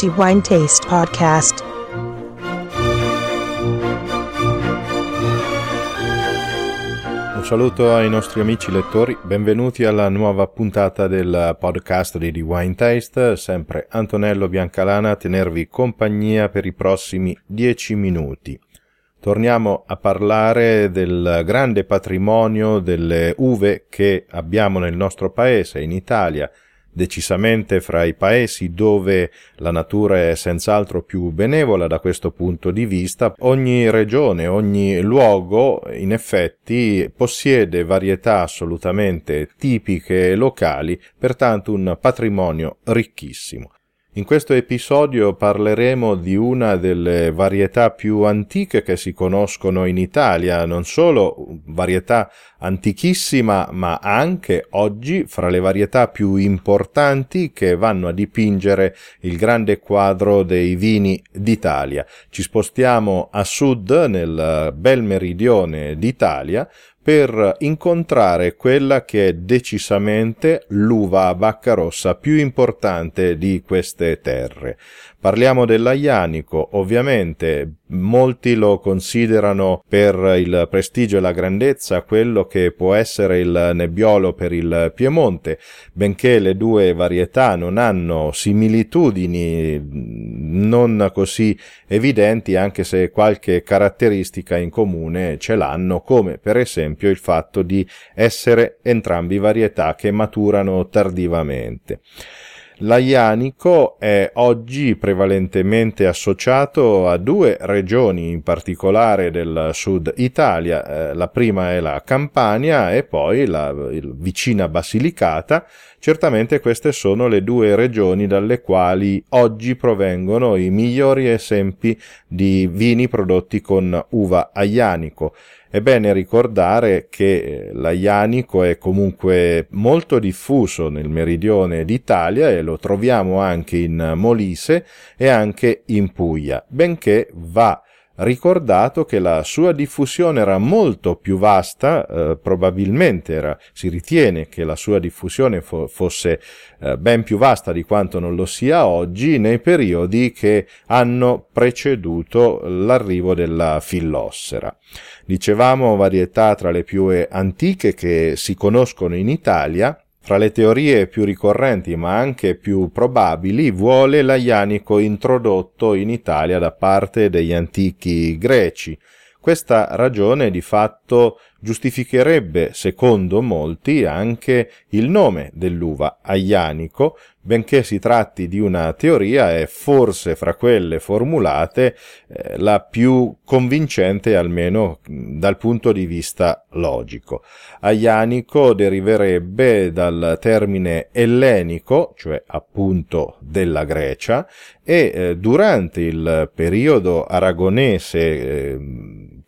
The Wine Taste Podcast. Un saluto ai nostri amici lettori, benvenuti alla nuova puntata del podcast di The Wine Taste, sempre Antonello Biancalana a tenervi compagnia per i prossimi dieci minuti. Torniamo a parlare del grande patrimonio delle uve che abbiamo nel nostro paese, in Italia, decisamente fra i paesi dove la natura è senz'altro più benevola da questo punto di vista. Ogni regione, ogni luogo, in effetti, possiede varietà assolutamente tipiche e locali, pertanto un patrimonio ricchissimo. In questo episodio parleremo di una delle varietà più antiche che si conoscono in Italia, non solo varietà antichissima, ma anche oggi fra le varietà più importanti che vanno a dipingere il grande quadro dei vini d'Italia. Ci spostiamo a sud nel bel meridione d'Italia per incontrare quella che è decisamente l'uva a bacca rossa più importante di queste terre. Parliamo dell'Aianico, ovviamente molti lo considerano per il prestigio e la grandezza quello che può essere il nebbiolo per il Piemonte, benché le due varietà non hanno similitudini non così evidenti, anche se qualche caratteristica in comune ce l'hanno, come per esempio il fatto di essere entrambi varietà che maturano tardivamente. L'Aianico è oggi prevalentemente associato a due regioni in particolare del sud Italia, eh, la prima è la Campania e poi la vicina Basilicata. Certamente queste sono le due regioni dalle quali oggi provengono i migliori esempi di vini prodotti con uva Aianico. È bene ricordare che eh, l'aianico è comunque molto diffuso nel meridione d'Italia e lo troviamo anche in Molise e anche in Puglia, benché va ricordato che la sua diffusione era molto più vasta, eh, probabilmente era, si ritiene che la sua diffusione fo- fosse eh, ben più vasta di quanto non lo sia oggi nei periodi che hanno preceduto l'arrivo della fillossera. Dicevamo varietà tra le più antiche che si conoscono in Italia, fra le teorie più ricorrenti ma anche più probabili vuole l'aianico introdotto in Italia da parte degli antichi greci. Questa ragione di fatto giustificherebbe, secondo molti, anche il nome dell'uva aianico, benché si tratti di una teoria è forse fra quelle formulate eh, la più convincente almeno dal punto di vista logico. Aianico deriverebbe dal termine ellenico, cioè appunto della Grecia, e eh, durante il periodo aragonese eh,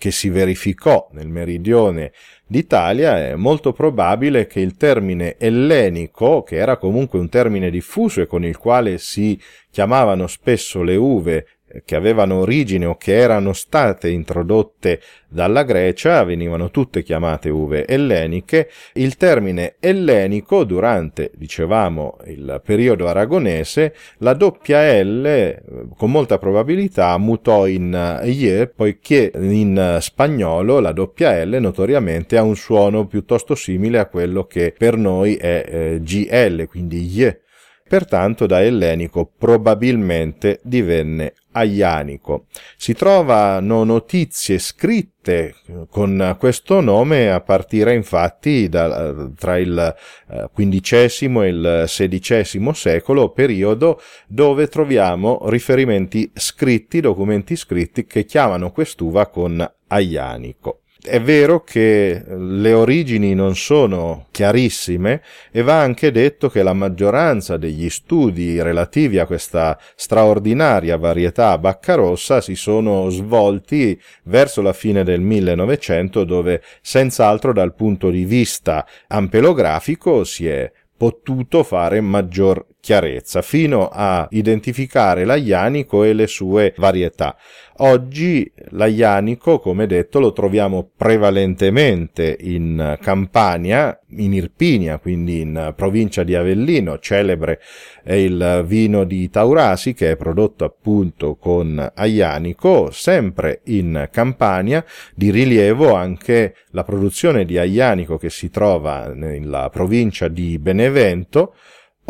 che si verificò nel meridione d'Italia, è molto probabile che il termine ellenico, che era comunque un termine diffuso e con il quale si chiamavano spesso le uve che avevano origine o che erano state introdotte dalla Grecia venivano tutte chiamate uve elleniche. Il termine ellenico durante, dicevamo, il periodo aragonese, la doppia L con molta probabilità mutò in ye, poiché in spagnolo la doppia L notoriamente ha un suono piuttosto simile a quello che per noi è eh, GL, quindi ye pertanto da ellenico probabilmente divenne aianico. Si trovano notizie scritte con questo nome a partire infatti da, tra il XV e il XVI secolo, periodo dove troviamo riferimenti scritti, documenti scritti che chiamano quest'uva con aianico. È vero che le origini non sono chiarissime e va anche detto che la maggioranza degli studi relativi a questa straordinaria varietà baccarossa si sono svolti verso la fine del 1900 dove senz'altro dal punto di vista ampelografico si è potuto fare maggior chiarezza fino a identificare l'aianico e le sue varietà. Oggi l'aianico, come detto, lo troviamo prevalentemente in Campania, in Irpinia, quindi in provincia di Avellino, celebre è il vino di Taurasi che è prodotto appunto con aianico, sempre in Campania, di rilievo anche la produzione di aianico che si trova nella provincia di Benevento,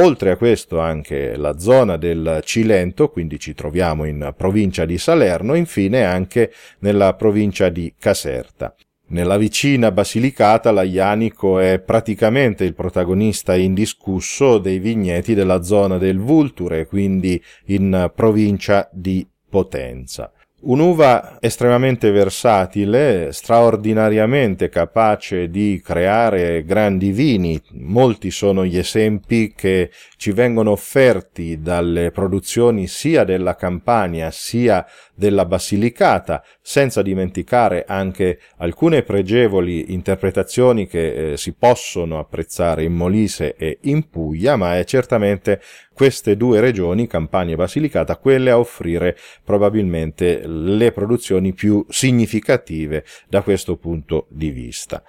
Oltre a questo anche la zona del Cilento, quindi ci troviamo in provincia di Salerno, infine anche nella provincia di Caserta. Nella vicina Basilicata l'Aianico è praticamente il protagonista indiscusso dei vigneti della zona del Vulture, quindi in provincia di Potenza. Un'uva estremamente versatile, straordinariamente capace di creare grandi vini. Molti sono gli esempi che ci vengono offerti dalle produzioni sia della Campania sia della Basilicata, senza dimenticare anche alcune pregevoli interpretazioni che eh, si possono apprezzare in Molise e in Puglia, ma è certamente queste due regioni, Campania e Basilicata, quelle a offrire probabilmente le produzioni più significative da questo punto di vista.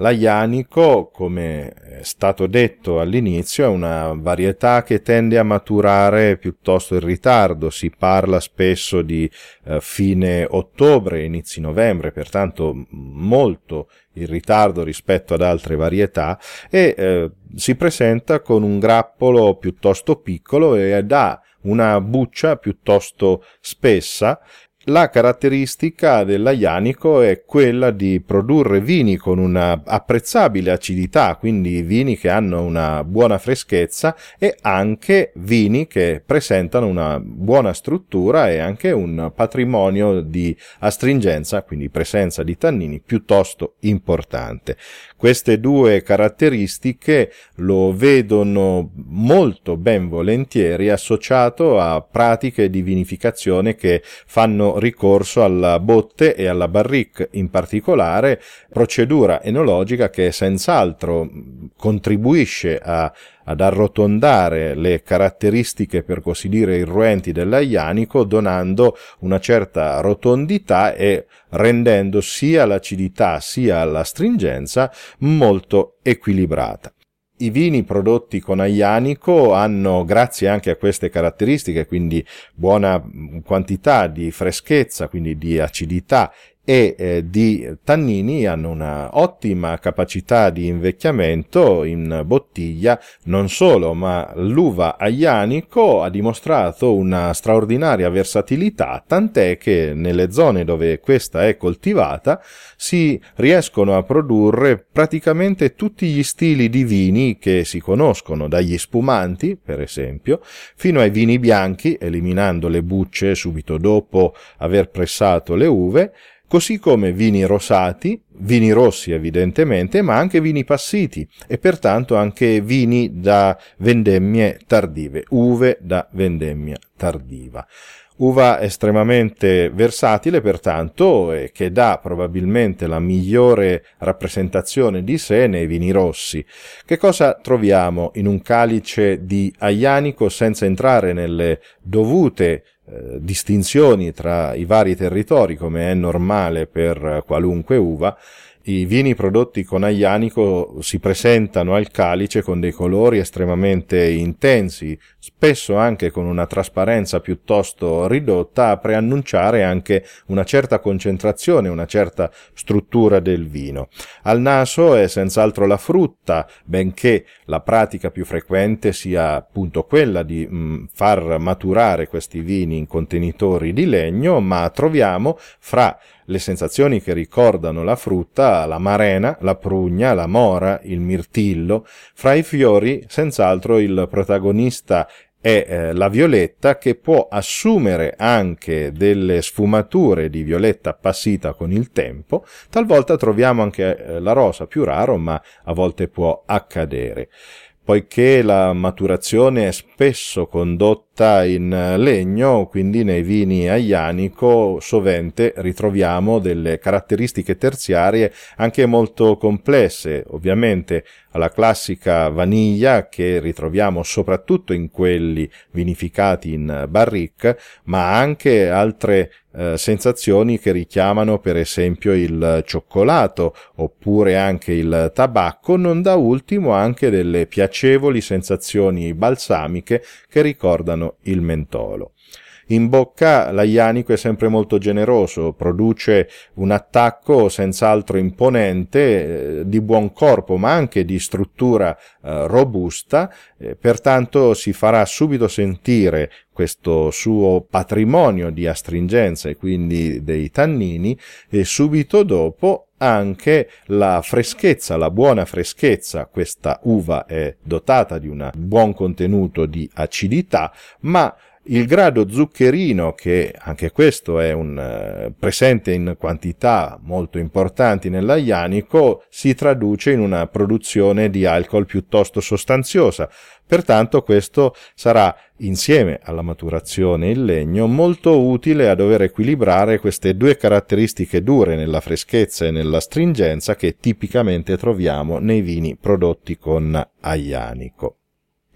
L'aianico, come è stato detto all'inizio, è una varietà che tende a maturare piuttosto in ritardo. Si parla spesso di eh, fine ottobre, inizi novembre, pertanto molto in ritardo rispetto ad altre varietà e eh, si presenta con un grappolo piuttosto piccolo e dà una buccia piuttosto spessa la caratteristica dell'aianico è quella di produrre vini con una apprezzabile acidità, quindi vini che hanno una buona freschezza e anche vini che presentano una buona struttura e anche un patrimonio di astringenza, quindi presenza di tannini piuttosto importante. Queste due caratteristiche lo vedono molto ben volentieri associato a pratiche di vinificazione che fanno ricorso alla botte e alla barrique in particolare, procedura enologica che senz'altro contribuisce a, ad arrotondare le caratteristiche per così dire irruenti dell'aianico donando una certa rotondità e rendendo sia l'acidità sia la stringenza molto equilibrata. I vini prodotti con aianico hanno, grazie anche a queste caratteristiche, quindi buona quantità di freschezza, quindi di acidità e eh, di tannini hanno una ottima capacità di invecchiamento in bottiglia non solo ma l'uva aianico ha dimostrato una straordinaria versatilità tant'è che nelle zone dove questa è coltivata si riescono a produrre praticamente tutti gli stili di vini che si conoscono dagli spumanti per esempio fino ai vini bianchi eliminando le bucce subito dopo aver pressato le uve così come vini rosati, vini rossi evidentemente, ma anche vini passiti e pertanto anche vini da vendemmie tardive, uve da vendemmia tardiva. Uva estremamente versatile pertanto e che dà probabilmente la migliore rappresentazione di sé nei vini rossi. Che cosa troviamo in un calice di aianico senza entrare nelle dovute eh, distinzioni tra i vari territori come è normale per qualunque uva, i vini prodotti con aglianico si presentano al calice con dei colori estremamente intensi, spesso anche con una trasparenza piuttosto ridotta a preannunciare anche una certa concentrazione, una certa struttura del vino. Al naso è senz'altro la frutta, benché la pratica più frequente sia appunto quella di mh, mm, far maturare questi vini in contenitori di legno, ma troviamo fra le sensazioni che ricordano la frutta, la marena, la prugna, la mora, il mirtillo. Fra i fiori, senz'altro il protagonista è eh, la violetta che può assumere anche delle sfumature di violetta appassita con il tempo, talvolta troviamo anche eh, la rosa più raro, ma a volte può accadere poiché la maturazione è spesso condotta in legno, quindi nei vini aianico sovente ritroviamo delle caratteristiche terziarie anche molto complesse. Ovviamente alla classica vaniglia che ritroviamo soprattutto in quelli vinificati in barrique, ma anche altre eh, sensazioni che richiamano per esempio il cioccolato oppure anche il tabacco, non da ultimo anche delle piacevoli sensazioni balsamiche che ricordano il mentolo. In bocca l'aianico è sempre molto generoso, produce un attacco senz'altro imponente, eh, di buon corpo, ma anche di struttura eh, robusta, eh, pertanto si farà subito sentire questo suo patrimonio di astringenza e quindi dei tannini e subito dopo anche la freschezza, la buona freschezza. Questa uva è dotata di un buon contenuto di acidità, ma il grado zuccherino, che anche questo è un, eh, presente in quantità molto importanti nell'aianico, si traduce in una produzione di alcol piuttosto sostanziosa. Pertanto questo sarà, insieme alla maturazione in legno, molto utile a dover equilibrare queste due caratteristiche dure nella freschezza e nella stringenza che tipicamente troviamo nei vini prodotti con aianico.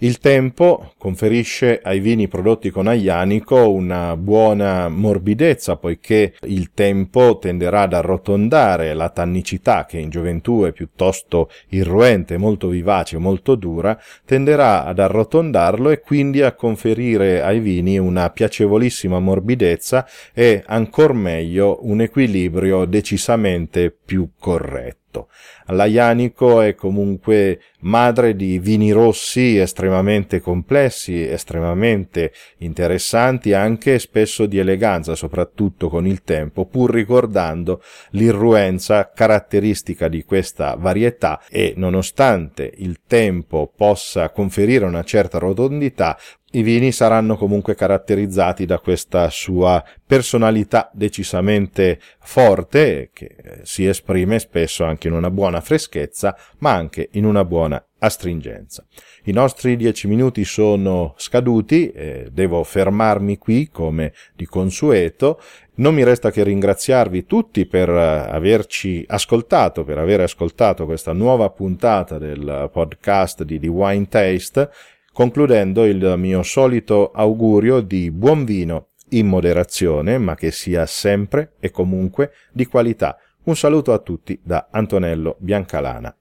Il tempo conferisce ai vini prodotti con aglianico una buona morbidezza, poiché il tempo tenderà ad arrotondare la tannicità, che in gioventù è piuttosto irruente, molto vivace, molto dura, tenderà ad arrotondarlo e quindi a conferire ai vini una piacevolissima morbidezza e ancor meglio un equilibrio decisamente più corretto. L'Aianico è comunque madre di vini rossi estremamente complessi, estremamente interessanti, anche spesso di eleganza, soprattutto con il tempo, pur ricordando l'irruenza caratteristica di questa varietà e nonostante il tempo possa conferire una certa rotondità, i vini saranno comunque caratterizzati da questa sua personalità decisamente forte che si esprime spesso anche in una buona freschezza ma anche in una buona astringenza. I nostri dieci minuti sono scaduti, eh, devo fermarmi qui come di consueto. Non mi resta che ringraziarvi tutti per averci ascoltato, per aver ascoltato questa nuova puntata del podcast di The Wine Taste concludendo il mio solito augurio di buon vino in moderazione, ma che sia sempre e comunque di qualità. Un saluto a tutti da Antonello Biancalana.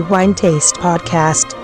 Wine Taste Podcast